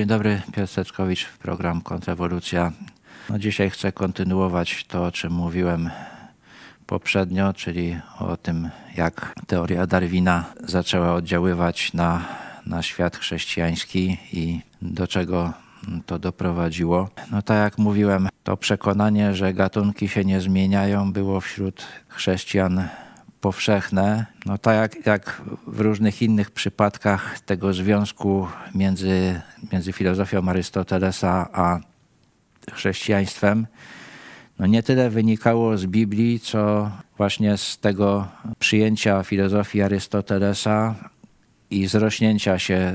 Dzień dobry, Piotr Seczkowicz, program Kontrrewolucja. No dzisiaj chcę kontynuować to, o czym mówiłem poprzednio, czyli o tym, jak teoria Darwina zaczęła oddziaływać na, na świat chrześcijański i do czego to doprowadziło. No tak jak mówiłem, to przekonanie, że gatunki się nie zmieniają, było wśród chrześcijan powszechne. No tak jak, jak w różnych innych przypadkach tego związku między, między filozofią Arystotelesa a chrześcijaństwem, no nie tyle wynikało z Biblii, co właśnie z tego przyjęcia filozofii Arystotelesa i zrośnięcia się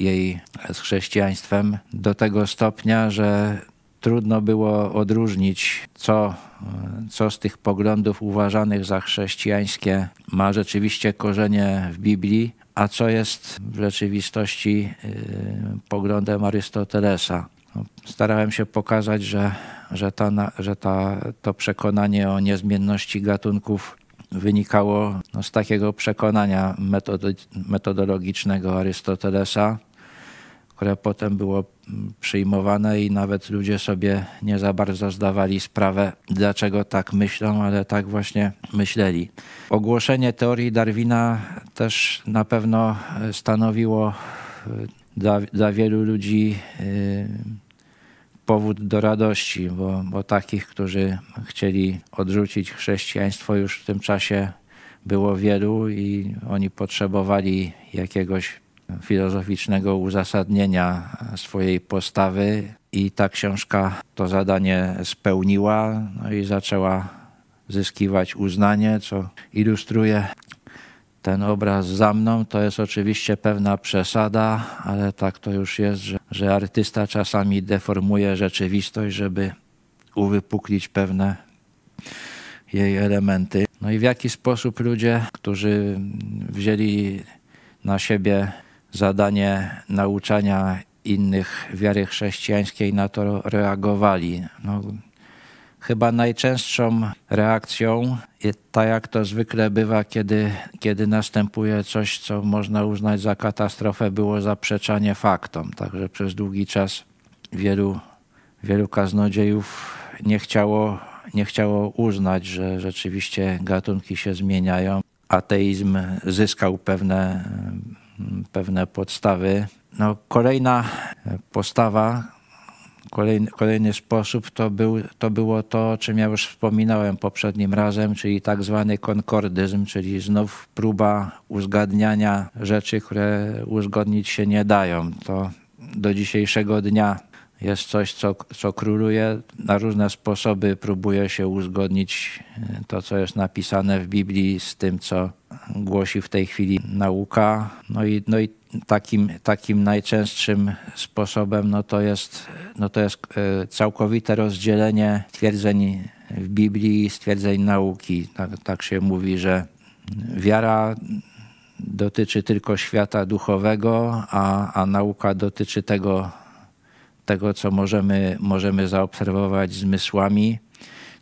jej z chrześcijaństwem do tego stopnia, że trudno było odróżnić, co, co z tych poglądów uważanych za chrześcijańskie ma rzeczywiście korzenie w Biblii, a co jest w rzeczywistości y, poglądem Arystotelesa. No, starałem się pokazać, że, że, ta, że ta, to przekonanie o niezmienności gatunków wynikało no, z takiego przekonania metodologicznego Arystotelesa, które potem było przyjmowane i nawet ludzie sobie nie za bardzo zdawali sprawę, dlaczego tak myślą, ale tak właśnie myśleli. Ogłoszenie teorii Darwina też na pewno stanowiło e, dla, dla wielu ludzi e, powód do radości, bo, bo takich, którzy chcieli odrzucić chrześcijaństwo, już w tym czasie było wielu i oni potrzebowali jakiegoś filozoficznego uzasadnienia swojej postawy i ta książka to zadanie spełniła no i zaczęła zyskiwać uznanie, co ilustruje ten obraz za mną. To jest oczywiście pewna przesada, ale tak to już jest, że, że artysta czasami deformuje rzeczywistość, żeby uwypuklić pewne jej elementy. No i w jaki sposób ludzie, którzy wzięli na siebie zadanie nauczania innych wiary chrześcijańskiej na to reagowali. No, chyba najczęstszą reakcją, tak jak to zwykle bywa, kiedy, kiedy następuje coś, co można uznać za katastrofę, było zaprzeczanie faktom. Także przez długi czas wielu, wielu kaznodziejów nie chciało, nie chciało uznać, że rzeczywiście gatunki się zmieniają. Ateizm zyskał pewne pewne podstawy. No, kolejna postawa, kolejny, kolejny sposób to, był, to było to, o czym ja już wspominałem poprzednim razem, czyli tak zwany konkordyzm, czyli znów próba uzgadniania rzeczy, które uzgodnić się nie dają. To do dzisiejszego dnia jest coś, co, co króluje. Na różne sposoby próbuje się uzgodnić e, to, co jest napisane w Biblii z tym, co głosi w tej chwili nauka. No i, no i takim, takim najczęstszym sposobem no to, jest, no to jest e, całkowite rozdzielenie stwierdzeń w Biblii i stwierdzeń nauki. Tak, tak się mówi, że wiara dotyczy tylko świata duchowego, a, a nauka dotyczy tego, tego, co możemy, możemy zaobserwować zmysłami.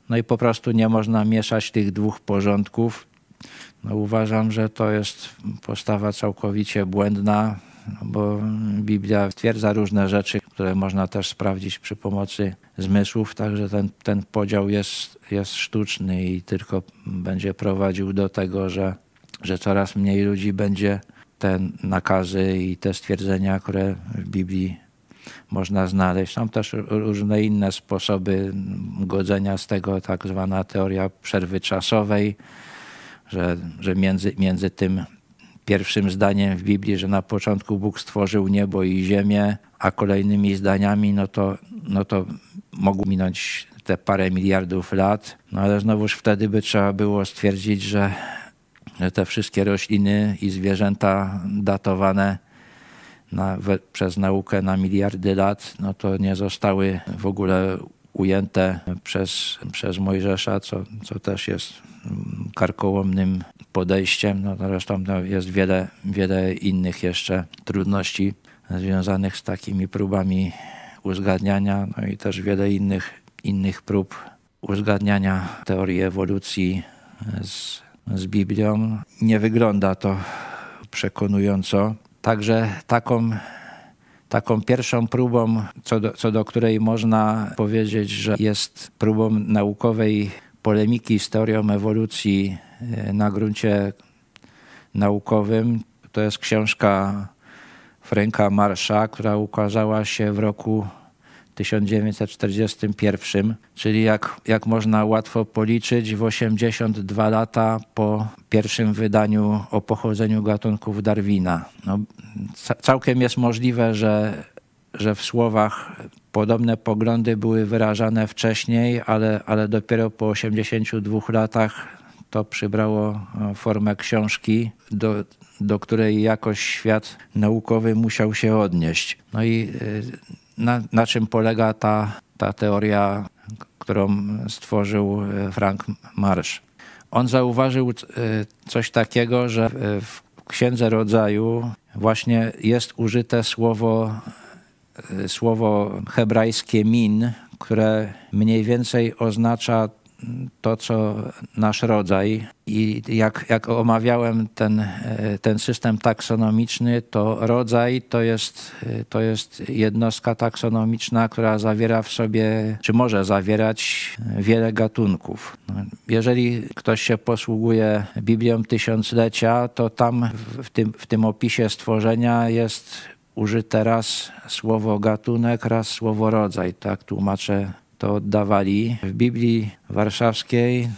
No i po prostu nie można mieszać tych dwóch porządków. No uważam, że to jest postawa całkowicie błędna, bo Biblia stwierdza różne rzeczy, które można też sprawdzić przy pomocy zmysłów, także ten, ten podział jest, jest sztuczny i tylko będzie prowadził do tego, że, że coraz mniej ludzi będzie te nakazy i te stwierdzenia, które w Biblii można znaleźć. Są też różne inne sposoby godzenia z tego, tak zwana teoria przerwy czasowej, że, że między, między tym pierwszym zdaniem w Biblii, że na początku Bóg stworzył niebo i ziemię, a kolejnymi zdaniami, no to, no to mogło minąć te parę miliardów lat, no ale znowuż wtedy by trzeba było stwierdzić, że, że te wszystkie rośliny i zwierzęta datowane na, we, przez naukę na miliardy lat, no to nie zostały w ogóle ujęte przez, przez Mojżesza, co, co też jest karkołomnym podejściem. No, zresztą no, jest wiele, wiele innych jeszcze trudności związanych z takimi próbami uzgadniania, no i też wiele innych, innych prób uzgadniania teorii ewolucji z, z Biblią. Nie wygląda to przekonująco. Także taką, taką pierwszą próbą, co do, co do której można powiedzieć, że jest próbą naukowej polemiki z teorią ewolucji e, na gruncie naukowym. To jest książka Franka Marsza, która ukazała się w roku 1941, czyli jak, jak można łatwo policzyć, w 82 lata po pierwszym wydaniu o pochodzeniu gatunków Darwina. No, całkiem jest możliwe, że, że w słowach podobne poglądy były wyrażane wcześniej, ale, ale dopiero po 82 latach to przybrało e, formę książki, do, do której jakoś świat naukowy musiał się odnieść. No i e, na, na czym polega ta, ta teoria, którą stworzył e, Frank Marsh. On zauważył e, coś takiego, że w Księdze Rodzaju właśnie jest użyte słowo, e, słowo hebrajskie min, które mniej więcej oznacza to, co nasz rodzaj. I jak, jak omawiałem ten, e, ten system taksonomiczny, to rodzaj to jest, e, to jest jednostka taksonomiczna, która zawiera w sobie, czy może zawierać wiele gatunków. Jeżeli ktoś się posługuje Biblią Tysiąclecia, to tam w tym, w tym opisie stworzenia jest użyte raz słowo gatunek, raz słowo rodzaj. Tak tłumaczę to oddawali. W Biblii Warszawskiej,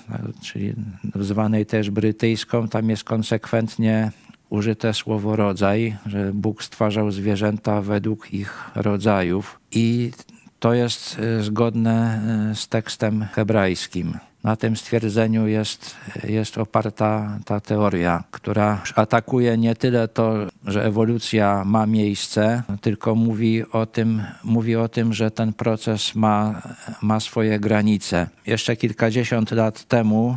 czyli zwanej też brytyjską, tam jest konsekwentnie użyte słowo rodzaj, że Bóg stwarzał zwierzęta według ich rodzajów i to jest e, zgodne e, z tekstem hebrajskim. Na tym stwierdzeniu jest, jest oparta ta teoria, która atakuje nie tyle to, że ewolucja ma miejsce, tylko mówi o tym, mówi o tym że ten proces ma, ma swoje granice. Jeszcze kilkadziesiąt lat temu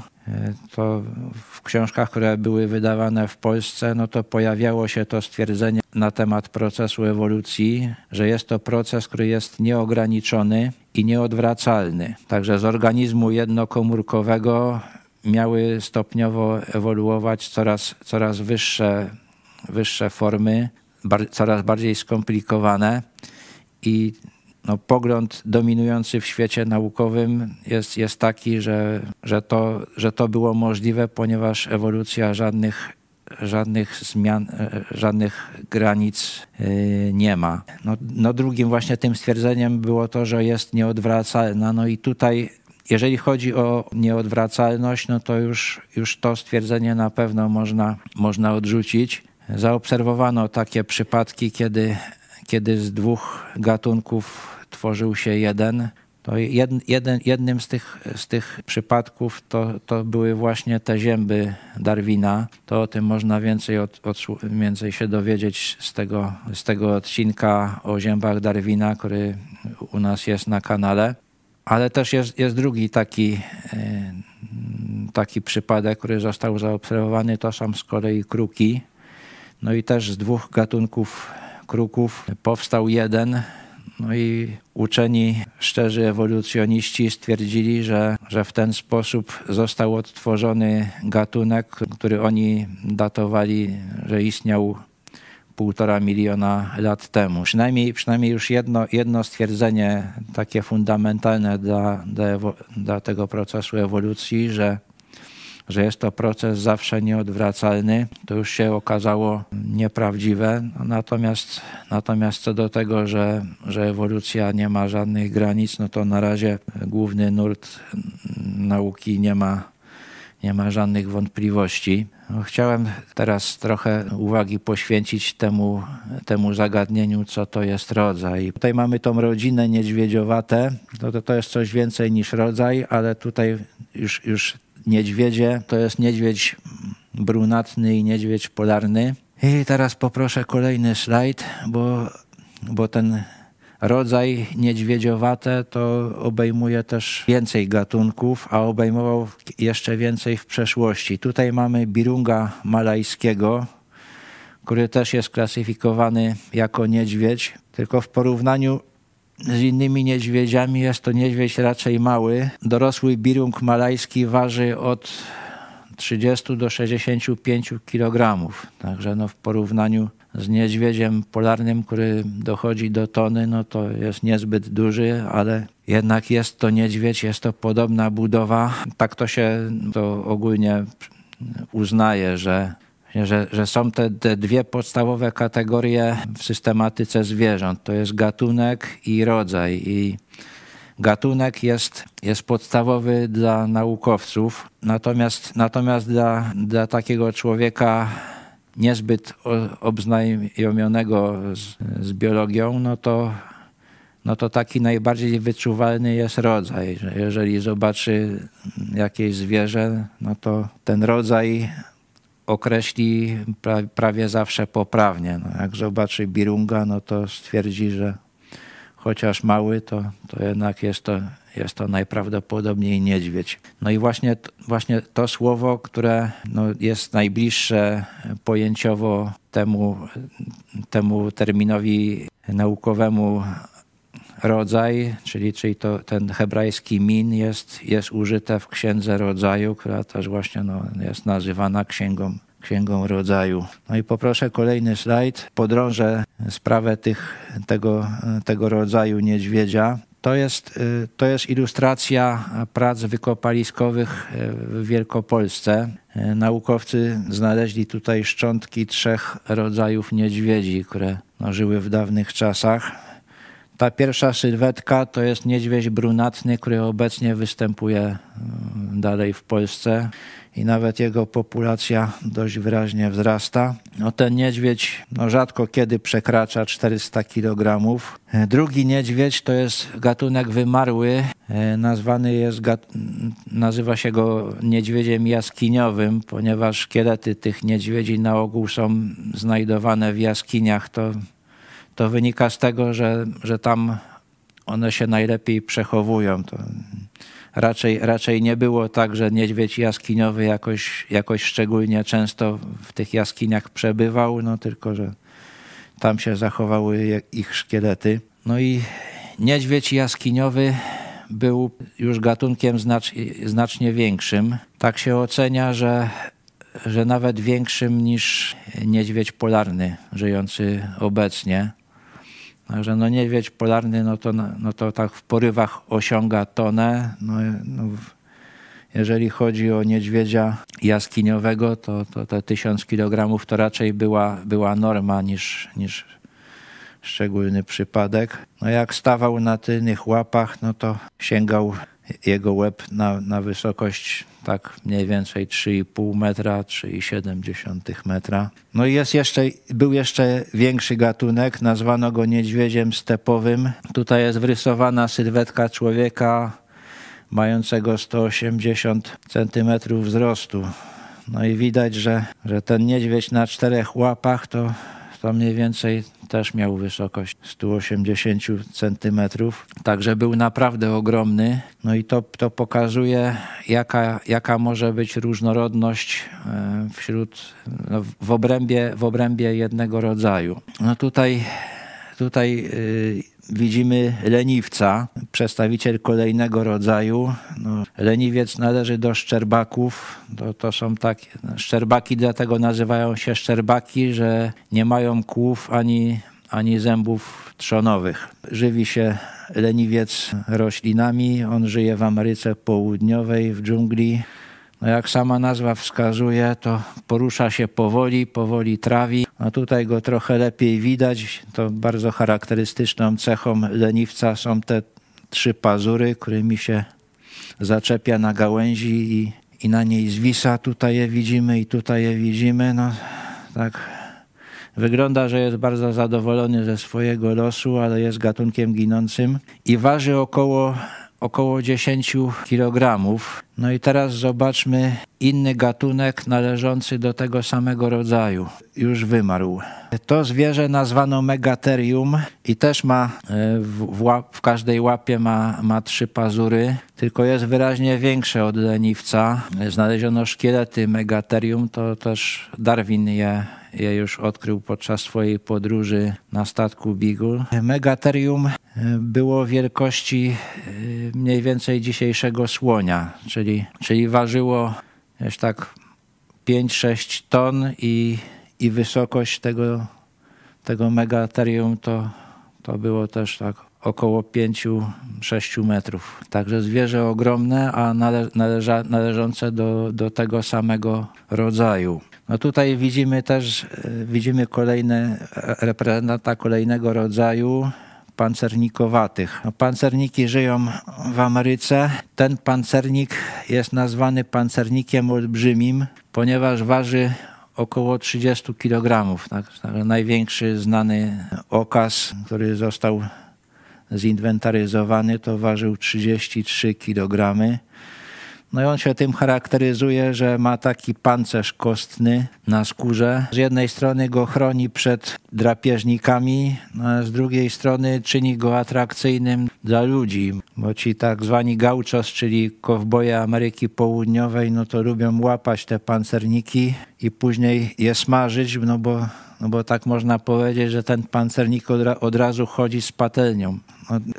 to w książkach, które były wydawane w Polsce, no to pojawiało się to stwierdzenie na temat procesu ewolucji, że jest to proces, który jest nieograniczony i nieodwracalny. Także z organizmu jednokomórkowego miały stopniowo ewoluować coraz, coraz wyższe, wyższe formy, bar, coraz bardziej skomplikowane i no, pogląd dominujący w świecie naukowym jest, jest taki, że, że, to, że to było możliwe, ponieważ ewolucja żadnych, żadnych zmian, żadnych granic y, nie ma. No, no drugim właśnie tym stwierdzeniem było to, że jest nieodwracalna. No i tutaj jeżeli chodzi o nieodwracalność, no to już, już to stwierdzenie na pewno można, można odrzucić. Zaobserwowano takie przypadki, kiedy kiedy z dwóch gatunków tworzył się jeden, to jed, jeden, jednym z tych, z tych przypadków to, to były właśnie te zięby Darwina. To o tym można więcej, od, od, więcej się dowiedzieć z tego, z tego odcinka o ziębach Darwina, który u nas jest na kanale. Ale też jest, jest drugi taki, e, taki przypadek, który został zaobserwowany, to są z kolei kruki. No i też z dwóch gatunków kruków powstał jeden. No i uczeni, szczerzy ewolucjoniści stwierdzili, że, że w ten sposób został odtworzony gatunek, który oni datowali, że istniał półtora miliona lat temu. Przynajmniej, przynajmniej już jedno, jedno stwierdzenie takie fundamentalne dla, dla, dla tego procesu ewolucji, że że jest to proces zawsze nieodwracalny, to już się okazało nieprawdziwe. Natomiast, natomiast co do tego, że, że ewolucja nie ma żadnych granic, no to na razie główny nurt nauki nie ma, nie ma żadnych wątpliwości. No, chciałem teraz trochę uwagi poświęcić temu, temu zagadnieniu, co to jest rodzaj. Tutaj mamy tą rodzinę niedźwiedziowate, to, to, to jest coś więcej niż rodzaj, ale tutaj już, już niedźwiedzie. To jest niedźwiedź brunatny i niedźwiedź polarny. I teraz poproszę kolejny slajd, bo, bo ten rodzaj niedźwiedziowate to obejmuje też więcej gatunków, a obejmował jeszcze więcej w przeszłości. Tutaj mamy birunga malajskiego, który też jest klasyfikowany jako niedźwiedź, tylko w porównaniu z innymi niedźwiedziami jest to niedźwiedź raczej mały. Dorosły birung malajski waży od 30 do 65 kg. Także no w porównaniu z niedźwiedziem polarnym, który dochodzi do tony, no to jest niezbyt duży, ale jednak jest to niedźwiedź, jest to podobna budowa. Tak to się to ogólnie uznaje, że że, że są te, te, dwie podstawowe kategorie w systematyce zwierząt. To jest gatunek i rodzaj. I gatunek jest, jest podstawowy dla naukowców, natomiast, natomiast dla, dla takiego człowieka niezbyt obznajomionego z, z biologią, no to, no to taki najbardziej wyczuwalny jest rodzaj. Jeżeli zobaczy jakieś zwierzę, no to ten rodzaj określi prawie zawsze poprawnie. No jak zobaczy birunga, no to stwierdzi, że chociaż mały, to, to jednak jest to, jest to najprawdopodobniej niedźwiedź. No i właśnie, właśnie to słowo, które no, jest najbliższe pojęciowo temu, temu terminowi naukowemu rodzaj, czyli, czyli to, ten hebrajski min jest, jest użyte w Księdze Rodzaju, która też właśnie no, jest nazywana księgą Księgą Rodzaju. No i poproszę kolejny slajd. Podrążę sprawę tych, tego, tego rodzaju niedźwiedzia. To jest, to jest ilustracja prac wykopaliskowych w Wielkopolsce. Naukowcy znaleźli tutaj szczątki trzech rodzajów niedźwiedzi, które no, żyły w dawnych czasach. Ta pierwsza sylwetka to jest niedźwiedź brunatny, który obecnie występuje dalej w Polsce i nawet jego populacja dość wyraźnie wzrasta. No ten niedźwiedź no rzadko kiedy przekracza 400 kg. Drugi niedźwiedź to jest gatunek wymarły, nazwany jest, nazywa się go niedźwiedziem jaskiniowym, ponieważ szkielety tych niedźwiedzi na ogół są znajdowane w jaskiniach. To, to wynika z tego, że, że tam one się najlepiej przechowują. To raczej, raczej nie było tak, że niedźwiedź jaskiniowy jakoś, jakoś szczególnie często w tych jaskiniach przebywał, no tylko, że tam się zachowały ich szkielety. No i niedźwiedź jaskiniowy był już gatunkiem znacz, znacznie większym. Tak się ocenia, że, że nawet większym niż niedźwiedź polarny żyjący obecnie. Także no niedźwiedź polarny, no to, no to tak w porywach osiąga tonę. No, no jeżeli chodzi o niedźwiedzia jaskiniowego, to, to te tysiąc kilogramów to raczej była, była norma niż, niż szczególny przypadek. No jak stawał na tylnych łapach, no to sięgał jego łeb na, na wysokość tak mniej więcej 3,5 metra, 3,7 metra. No i jest jeszcze, był jeszcze większy gatunek, nazwano go niedźwiedziem stepowym. Tutaj jest wrysowana sylwetka człowieka mającego 180 cm wzrostu. No i widać, że, że ten niedźwiedź na czterech łapach to to mniej więcej też miał wysokość 180 cm, także był naprawdę ogromny. No i to, to pokazuje, jaka, jaka może być różnorodność e, wśród, no, w, obrębie, w obrębie jednego rodzaju. No tutaj, tutaj y, widzimy leniwca, przedstawiciel kolejnego rodzaju. No, leniwiec należy do szczerbaków. To, to są takie szczerbaki, dlatego nazywają się szczerbaki, że nie mają kłów ani, ani zębów trzonowych. Żywi się leniwiec roślinami. On żyje w Ameryce Południowej, w dżungli. No jak sama nazwa wskazuje, to porusza się powoli, powoli trawi. No tutaj go trochę lepiej widać. To bardzo charakterystyczną cechą leniwca są te trzy pazury, którymi się zaczepia na gałęzi i, i na niej zwisa. Tutaj je widzimy i tutaj je widzimy. No tak Wygląda, że jest bardzo zadowolony ze swojego losu, ale jest gatunkiem ginącym i waży około około 10 kg. No i teraz zobaczmy inny gatunek należący do tego samego rodzaju. Już wymarł. To zwierzę nazwano megaterium i też ma e, w, w, łap, w każdej łapie ma, ma trzy pazury, tylko jest wyraźnie większe od leniwca. Znaleziono szkielety megaterium, to też Darwin je je już odkrył podczas swojej podróży na statku Beagle. Megaterium e, było wielkości e, mniej więcej dzisiejszego słonia, czyli, czyli ważyło już tak 5-6 ton i, i wysokość tego, tego megaterium to, to było też tak około 5-6 metrów. Także zwierzę ogromne, a nale, należa, należące do, do tego samego rodzaju. No tutaj widzimy też, widzimy kolejne reprezentanta kolejnego rodzaju pancernikowatych. No, pancerniki żyją w Ameryce. Ten pancernik jest nazwany pancernikiem olbrzymim, ponieważ waży około 30 kg. Tak? Największy znany okaz, który został zinwentaryzowany, to ważył 33 kg. No i on się tym charakteryzuje, że ma taki pancerz kostny na skórze. Z jednej strony go chroni przed drapieżnikami, no a z drugiej strony czyni go atrakcyjnym dla ludzi, bo ci tak zwani gauchos, czyli kowboje Ameryki Południowej, no to lubią łapać te pancerniki i później je smażyć, no bo no bo tak można powiedzieć, że ten pancernik od, od razu chodzi z patelnią.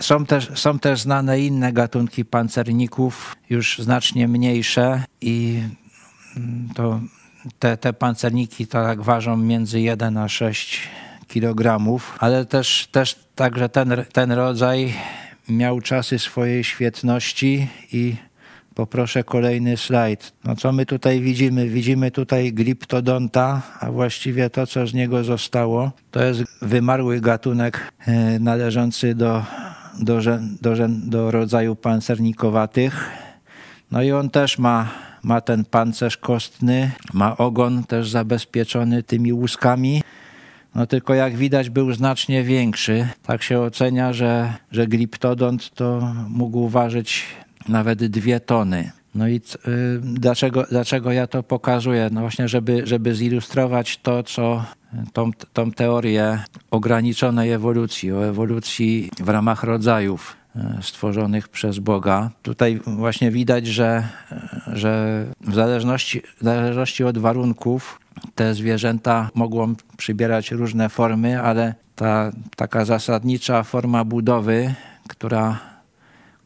Są, też, są też znane inne gatunki pancerników, już znacznie mniejsze i mm, to te, te pancerniki tak ważą między 1 a 6 kg, ale też, też także ten, ten rodzaj miał czasy swojej świetności i Poproszę kolejny slajd. No co my tutaj widzimy? Widzimy tutaj gliptodonta, a właściwie to, co z niego zostało, to jest wymarły gatunek e, należący do, do, do, do rodzaju pancernikowatych. No i on też ma, ma ten pancerz kostny, ma ogon też zabezpieczony tymi łuskami. No tylko jak widać był znacznie większy. Tak się ocenia, że, że gliptodont to mógł ważyć nawet dwie tony. No i y, dlaczego, dlaczego ja to pokazuję? No właśnie, żeby, żeby zilustrować to, co tą, tą teorię ograniczonej ewolucji, o ewolucji w ramach rodzajów y, stworzonych przez Boga. Tutaj właśnie widać, że, że w, zależności, w zależności od warunków te zwierzęta mogą przybierać różne formy, ale ta taka zasadnicza forma budowy, która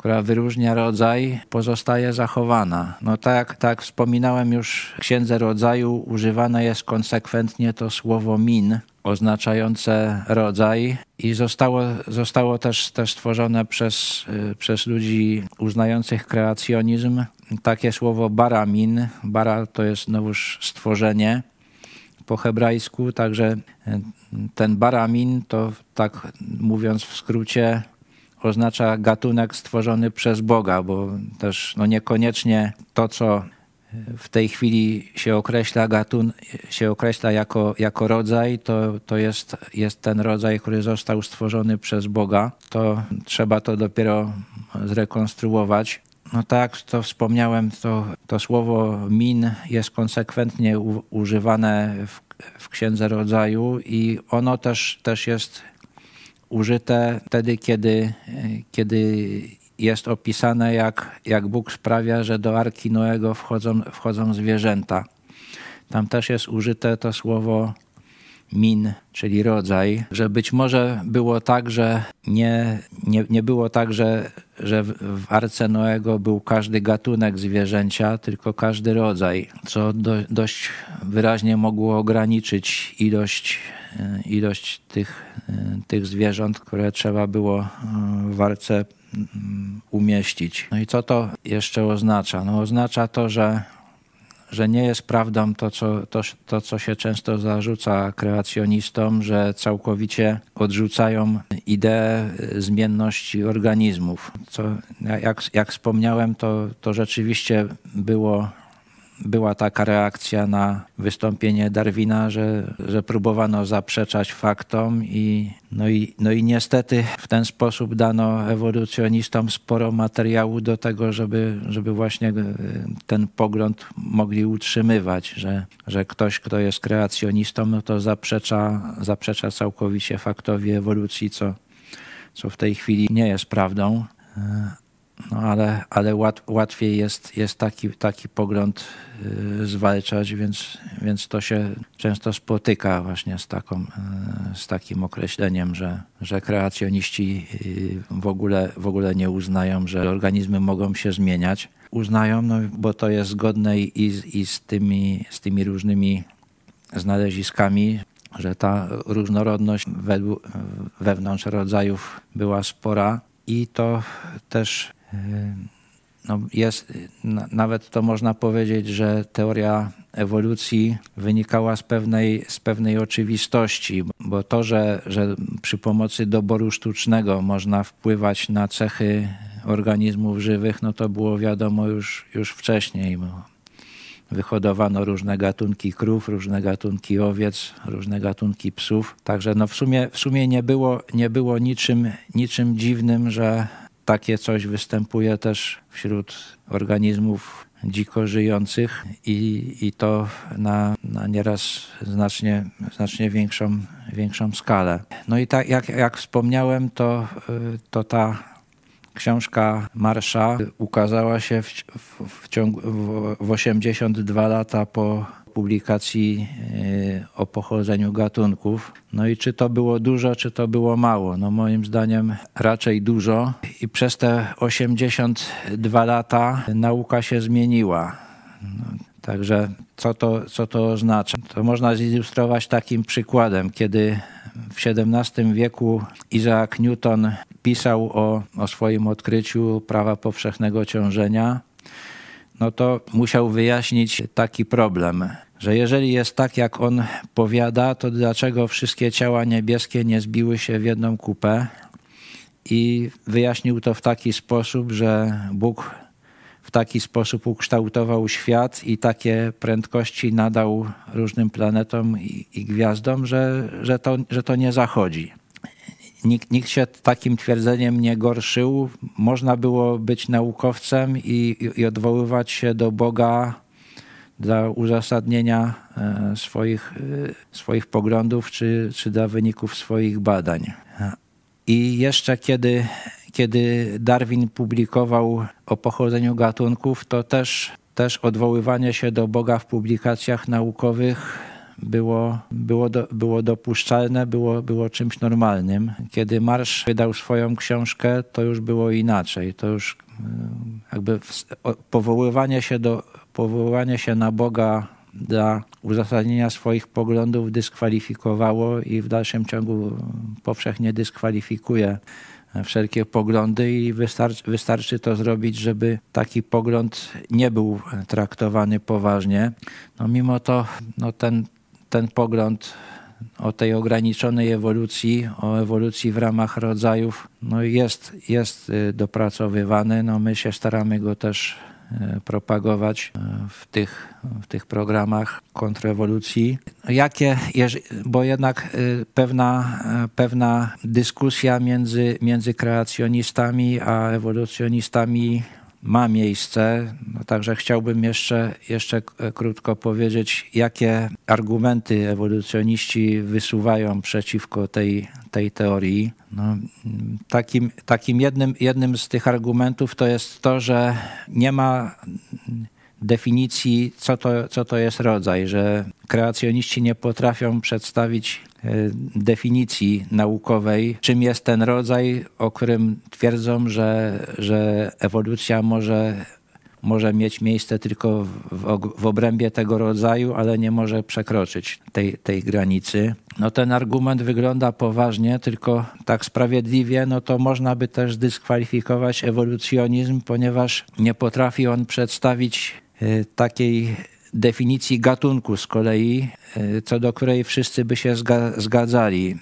która wyróżnia rodzaj, pozostaje zachowana. No tak, tak wspominałem już w Księdze Rodzaju używane jest konsekwentnie to słowo min, oznaczające rodzaj i zostało, zostało też, też stworzone przez, y, przez ludzi uznających kreacjonizm takie słowo baramin. Bara to jest znowuż stworzenie po hebrajsku, także y, ten baramin to tak mówiąc w skrócie oznacza gatunek stworzony przez Boga, bo też no niekoniecznie to, co w tej chwili się określa, gatun, się określa jako, jako rodzaj, to, to jest, jest ten rodzaj, który został stworzony przez Boga. To trzeba to dopiero zrekonstruować. No tak, to wspomniałem, to, to słowo min jest konsekwentnie u, używane w, w Księdze Rodzaju i ono też, też jest użyte wtedy, kiedy, kiedy jest opisane, jak, jak Bóg sprawia, że do Arki Noego wchodzą, wchodzą zwierzęta. Tam też jest użyte to słowo min, czyli rodzaj, że być może było tak, że nie, nie, nie było tak, że, że w Arce Noego był każdy gatunek zwierzęcia, tylko każdy rodzaj, co do, dość wyraźnie mogło ograniczyć ilość E, ilość tych, e, tych zwierząt, które trzeba było e, w warce mm, umieścić. No i co to jeszcze oznacza? No oznacza to, że, że nie jest prawdą to co, to, to, co się często zarzuca kreacjonistom, że całkowicie odrzucają ideę zmienności organizmów. Co, jak, jak wspomniałem, to, to rzeczywiście było była taka reakcja na wystąpienie Darwina, że, że próbowano zaprzeczać faktom i no, i no i niestety w ten sposób dano ewolucjonistom sporo materiału do tego, żeby, żeby właśnie e, ten pogląd mogli utrzymywać, że, że ktoś, kto jest kreacjonistą, no to zaprzecza, zaprzecza całkowicie faktowi ewolucji, co, co w tej chwili nie jest prawdą. No ale, ale łat, łatwiej jest, jest taki, taki pogląd y, zwalczać, więc, więc to się często spotyka właśnie z, taką, y, z takim określeniem, że, że kreacjoniści y, w ogóle, w ogóle nie uznają, że organizmy mogą się zmieniać. Uznają, no, bo to jest zgodne i, i z, tymi, z tymi różnymi znaleziskami, że ta różnorodność wewnątrz rodzajów była spora i to też no jest, nawet to można powiedzieć, że teoria ewolucji wynikała z pewnej, z pewnej oczywistości, bo to, że, że przy pomocy doboru sztucznego można wpływać na cechy organizmów żywych, no to było wiadomo już, już wcześniej. Wyhodowano różne gatunki krów, różne gatunki owiec, różne gatunki psów. Także no w sumie, w sumie nie, było, nie było niczym, niczym dziwnym, że takie coś występuje też wśród organizmów dziko żyjących i, i to na, na nieraz znacznie, znacznie większą, większą skalę. No i tak jak, jak wspomniałem, to, to ta książka Marsza ukazała się w, w, w ciągu w 82 lata po publikacji e, o pochodzeniu gatunków. No i czy to było dużo, czy to było mało? No moim zdaniem raczej dużo i przez te 82 lata nauka się zmieniła. No, także co to, co to oznacza? To można zilustrować takim przykładem, kiedy w XVII wieku Isaac Newton pisał o, o swoim odkryciu prawa powszechnego ciążenia, no to musiał wyjaśnić taki problem że jeżeli jest tak, jak on powiada, to dlaczego wszystkie ciała niebieskie nie zbiły się w jedną kupę? I wyjaśnił to w taki sposób, że Bóg w taki sposób ukształtował świat i takie prędkości nadał różnym planetom i, i gwiazdom, że, że, to, że to nie zachodzi. Nikt, nikt się takim twierdzeniem nie gorszył. Można było być naukowcem i, i, odwoływać się do Boga dla uzasadnienia e, swoich, e, swoich poglądów czy, czy dla wyników swoich badań. I jeszcze kiedy, kiedy Darwin publikował o pochodzeniu gatunków, to też, też odwoływanie się do Boga w publikacjach naukowych było, było, do, było dopuszczalne, było, było czymś normalnym. Kiedy Marsz wydał swoją książkę, to już było inaczej. To już e, jakby powoływanie się do powoływanie się na Boga dla uzasadnienia swoich poglądów dyskwalifikowało i w dalszym ciągu powszechnie dyskwalifikuje wszelkie poglądy i wystarczy, wystarczy to zrobić, żeby taki pogląd nie był traktowany poważnie. No mimo to no ten, ten pogląd o tej ograniczonej ewolucji, o ewolucji w ramach rodzajów, no jest, jest y, dopracowywany. No my się staramy go też propagować e, w tych, w tych programach kontrrewolucji. Jakie, bo jednak e, pewna, pewna dyskusja między, między kreacjonistami a ewolucjonistami ma miejsce. No, także chciałbym jeszcze, jeszcze krótko powiedzieć, jakie argumenty ewolucjoniści wysuwają przeciwko tej, tej teorii. No, takim takim jednym, jednym z tych argumentów to jest to, że nie ma definicji, co to, co to jest rodzaj, że kreacjoniści nie potrafią przedstawić e, definicji naukowej, czym jest ten rodzaj, o którym twierdzą, że, że ewolucja może może mieć miejsce tylko w, w, obrębie tego rodzaju, ale nie może przekroczyć tej, tej granicy. No ten argument wygląda poważnie, tylko tak sprawiedliwie, no to można by też dyskwalifikować ewolucjonizm, ponieważ nie potrafi on przedstawić y, takiej definicji gatunku z kolei, y, co do której wszyscy by się zgadzali.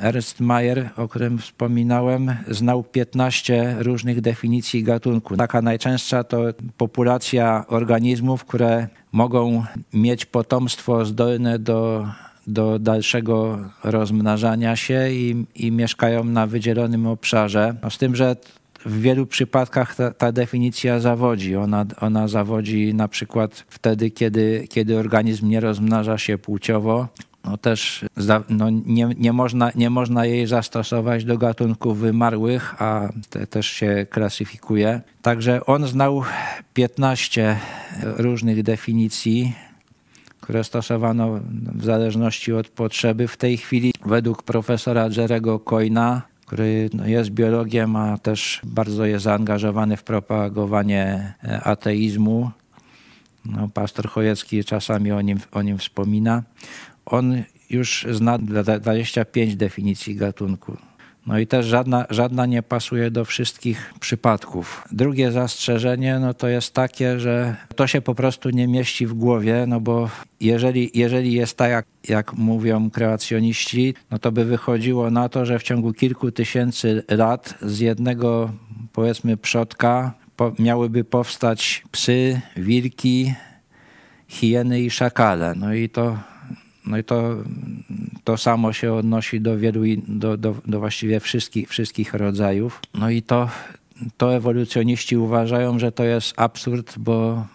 Ernst Mayer, o którym wspominałem, znał 15 różnych definicji gatunku. Taka najczęstsza to populacja organizmów, które mogą mieć potomstwo zdolne do, do dalszego rozmnażania się i, i mieszkają na wydzielonym obszarze. No z tym, że w wielu przypadkach ta, ta, definicja zawodzi. Ona, ona zawodzi na przykład wtedy, kiedy, kiedy organizm nie rozmnaża się płciowo, no też no nie, nie, można, nie można jej zastosować do gatunków wymarłych, a te też się klasyfikuje. Także on znał 15 różnych definicji które stosowano w zależności od potrzeby. W tej chwili według profesora Jerego Coyna, który no, jest biologiem, a też bardzo jest zaangażowany w propagowanie e, ateizmu, no, pastor Chojecki czasami o nim, o nim wspomina, on już zna 25 definicji gatunku. No i też żadna, żadna nie pasuje do wszystkich przypadków. Drugie zastrzeżenie no to jest takie, że to się po prostu nie mieści w głowie, no bo jeżeli, jeżeli jest tak, jak, jak mówią kreacjoniści, no to by wychodziło na to, że w ciągu kilku tysięcy lat z jednego powiedzmy przodka po, miałyby powstać psy, wilki, hieny i szakale. No i to no i to, to samo się odnosi do wielu, do, do, do właściwie wszystkich, wszystkich rodzajów. No i to, to ewolucjoniści uważają, że to jest absurd, bo,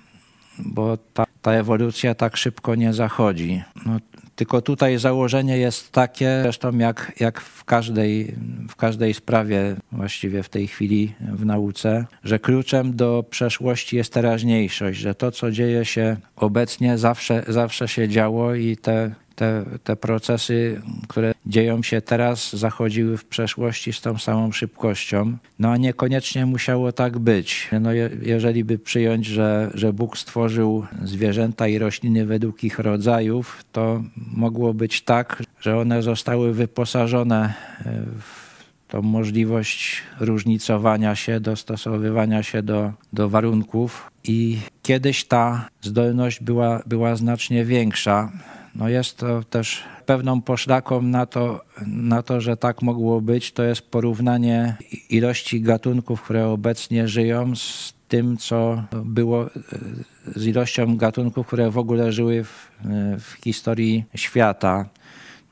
bo ta, ta ewolucja tak szybko nie zachodzi. No, tylko tutaj założenie jest takie, zresztą jak, jak w, każdej, w każdej sprawie właściwie w tej chwili w nauce, że kluczem do przeszłości jest teraźniejszość, że to, co dzieje się obecnie, zawsze, zawsze się działo i te te, te procesy, które dzieją się teraz, zachodziły w przeszłości z tą samą szybkością. No a niekoniecznie musiało tak być. No, je, jeżeli by przyjąć, że, że Bóg stworzył zwierzęta i rośliny według ich rodzajów, to mogło być tak, że one zostały wyposażone e, w tą możliwość różnicowania się, dostosowywania się do, do warunków. I kiedyś ta zdolność była, była znacznie większa. No jest to też pewną poszlaką na to, na to, że tak mogło być. To jest porównanie ilości gatunków, które obecnie żyją z tym, co było z ilością gatunków, które w ogóle żyły w, w historii świata.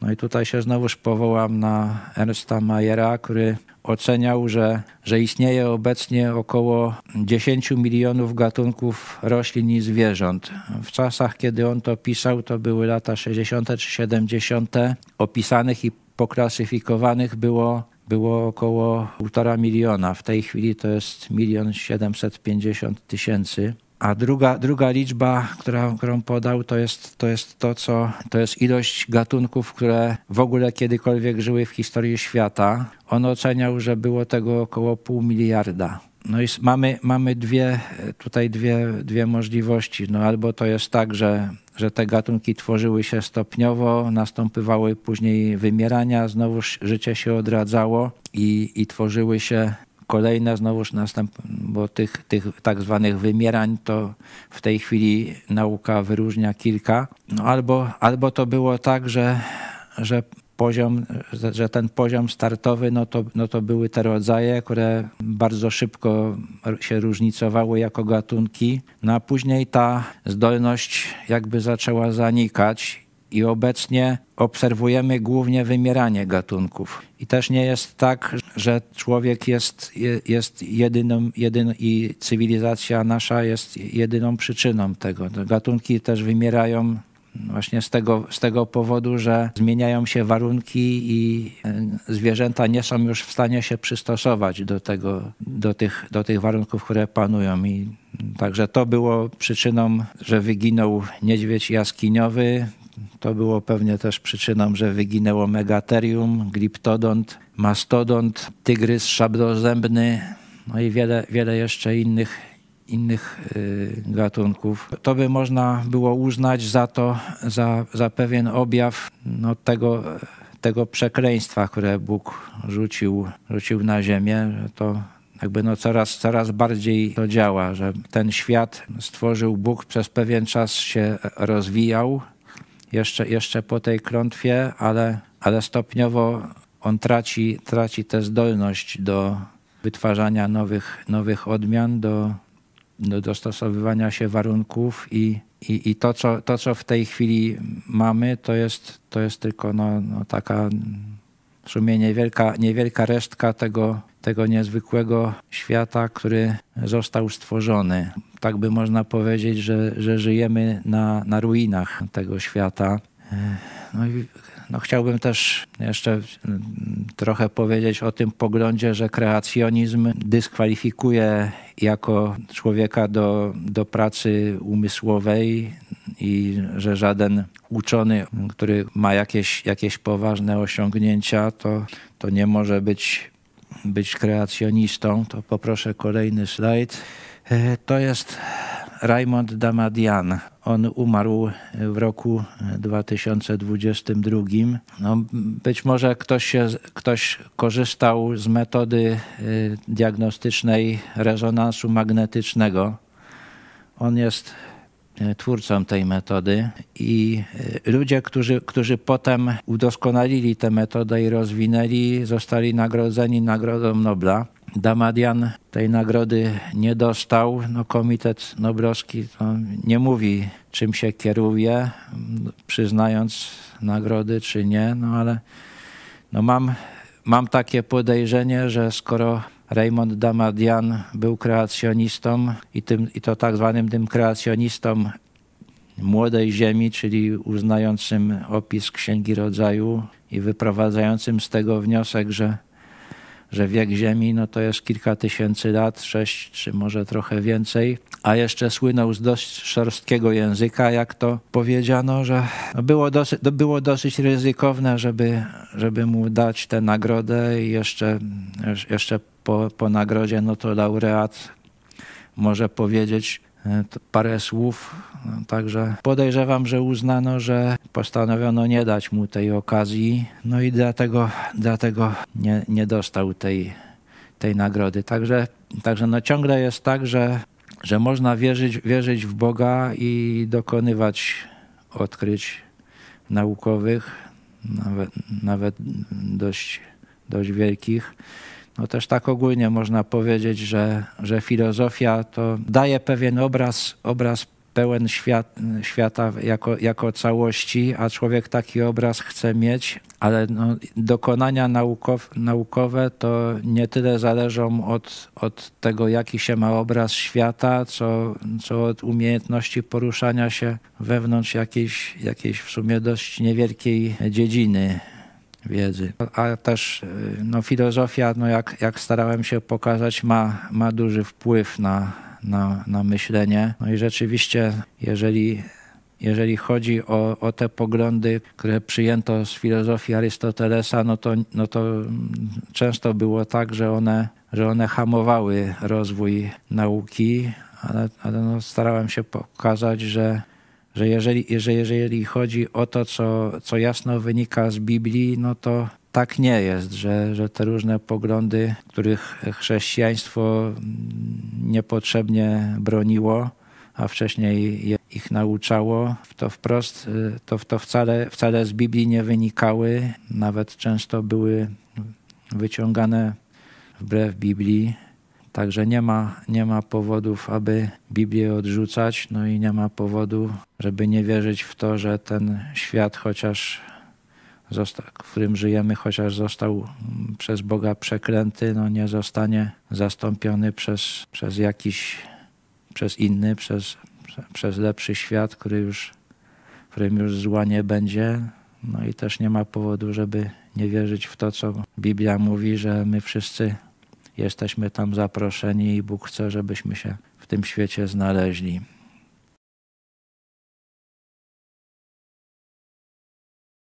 No i tutaj się znowuż powołam na Ernsta Mayera, który oceniał, że, że istnieje obecnie około 10 milionów gatunków roślin i zwierząt. W czasach, kiedy on to pisał, to były lata 60. czy 70. Opisanych i poklasyfikowanych było, było około 1,5 miliona. W tej chwili to jest milion 750 tysięcy. A druga, druga liczba, która, którą podał, to jest, to jest to, co to jest ilość gatunków, które w ogóle kiedykolwiek żyły w historii świata. On oceniał, że było tego około pół miliarda. No i mamy, mamy dwie, tutaj dwie, dwie możliwości. No albo to jest tak, że, że te gatunki tworzyły się stopniowo, następowały później wymierania, znowu życie się odradzało i, i tworzyły się kolejne znowuż następ, bo tych, tych tak zwanych wymierań to w tej chwili nauka wyróżnia kilka. No albo, albo to było tak, że, że poziom, że ten poziom startowy, no to, no to były te rodzaje, które bardzo szybko się różnicowały jako gatunki, no a później ta zdolność jakby zaczęła zanikać i obecnie obserwujemy głównie wymieranie gatunków. I też nie jest tak, że człowiek jest, jest jedyną, jedyną i cywilizacja nasza jest jedyną przyczyną tego. Gatunki też wymierają właśnie z tego, z tego powodu, że zmieniają się warunki i e, zwierzęta nie są już w stanie się przystosować do, tego, do, tych, do tych warunków, które panują. I także to było przyczyną, że wyginął niedźwiedź jaskiniowy, to było pewnie też przyczyną, że wyginęło megaterium, gliptodont, mastodont, tygrys szablozębny, no i wiele, wiele jeszcze innych, innych y, gatunków. To by można było uznać za to, za, za pewien objaw no, tego, tego przekleństwa, które Bóg rzucił, rzucił na ziemię, to jakby no coraz, coraz bardziej to działa, że ten świat stworzył Bóg, przez pewien czas się rozwijał, jeszcze, jeszcze po tej klątwie, ale, ale stopniowo on traci, traci tę zdolność do wytwarzania nowych, nowych odmian, do, do dostosowywania się warunków i, i, i to, co, to, co w tej chwili mamy, to jest, to jest tylko no, no taka w sumie niewielka, niewielka resztka tego, tego niezwykłego świata, który został stworzony. Tak by można powiedzieć, że, że żyjemy na, na ruinach tego świata. no, i, no chciałbym też jeszcze trochę powiedzieć o tym poglądzie, że kreacjonizm dyskwalifikuje jako człowieka do, do pracy umysłowej i że żaden uczony, który ma jakieś, jakieś poważne osiągnięcia, to, to nie może być, być kreacjonistą. To poproszę kolejny slajd. E, to jest Raymond Damadian. On umarł w roku 2022. No, być może ktoś, się, ktoś korzystał z metody y, diagnostycznej rezonansu magnetycznego. On jest twórcą tej metody i y, ludzie, którzy, którzy potem udoskonalili tę metodę i rozwinęli, zostali nagrodzeni Nagrodą Nobla. Damadian tej nagrody nie dostał. No, Komitet Nobrowski no, nie mówi, czym się kieruje, przyznając nagrody czy nie, no ale no, mam, mam takie podejrzenie, że skoro Raymond Damadian był kreacjonistą i, tym, i to tak zwanym tym kreacjonistą młodej ziemi, czyli uznającym opis Księgi Rodzaju i wyprowadzającym z tego wniosek, że że wiek Ziemi no to jest kilka tysięcy lat, sześć czy może trochę więcej, a jeszcze słynął z dość szorstkiego języka, jak to powiedziano, że no było, dosyć, było dosyć ryzykowne, żeby, żeby mu dać tę nagrodę i jeszcze, jeszcze po, po nagrodzie no to laureat może powiedzieć e, parę słów. No, także podejrzewam, że uznano, że postanowiono nie dać mu tej okazji, no i dlatego, dlatego nie, nie dostał tej, tej nagrody. Także, także no ciągle jest tak, że, że można wierzyć, wierzyć w Boga i dokonywać odkryć naukowych, nawet, nawet dość, dość wielkich. No też tak ogólnie można powiedzieć, że, że filozofia to daje pewien obraz, obraz pełen świat, świata jako, jako całości, a człowiek taki obraz chce mieć, ale no, dokonania naukow, naukowe to nie tyle zależą od, od tego, jaki się ma obraz świata, co, co od umiejętności poruszania się wewnątrz jakiejś, jakiejś w sumie dość niewielkiej dziedziny wiedzy. A też no, filozofia, no, jak, jak starałem się pokazać, ma, ma duży wpływ na, na, na myślenie. No i rzeczywiście, jeżeli jeżeli chodzi o, o, te poglądy, które przyjęto z filozofii Arystotelesa, no to, no to często było tak, że one, że one hamowały rozwój nauki, ale, ale no starałem się pokazać, że, że jeżeli, jeżeli, jeżeli chodzi o to, co, co jasno wynika z Biblii, no to tak nie jest, że, że te różne poglądy, których chrześcijaństwo niepotrzebnie broniło, a wcześniej ich nauczało, to wprost, to, to wcale, wcale z Biblii nie wynikały, nawet często były wyciągane wbrew Biblii. Także nie ma, nie ma powodów, aby Biblię odrzucać, no i nie ma powodu, żeby nie wierzyć w to, że ten świat chociaż w którym żyjemy, chociaż został przez Boga przeklęty, no nie zostanie zastąpiony przez, przez jakiś, przez inny, przez, przez lepszy świat, który już, w którym już zła nie będzie. No i też nie ma powodu, żeby nie wierzyć w to, co Biblia mówi, że my wszyscy jesteśmy tam zaproszeni i Bóg chce, żebyśmy się w tym świecie znaleźli.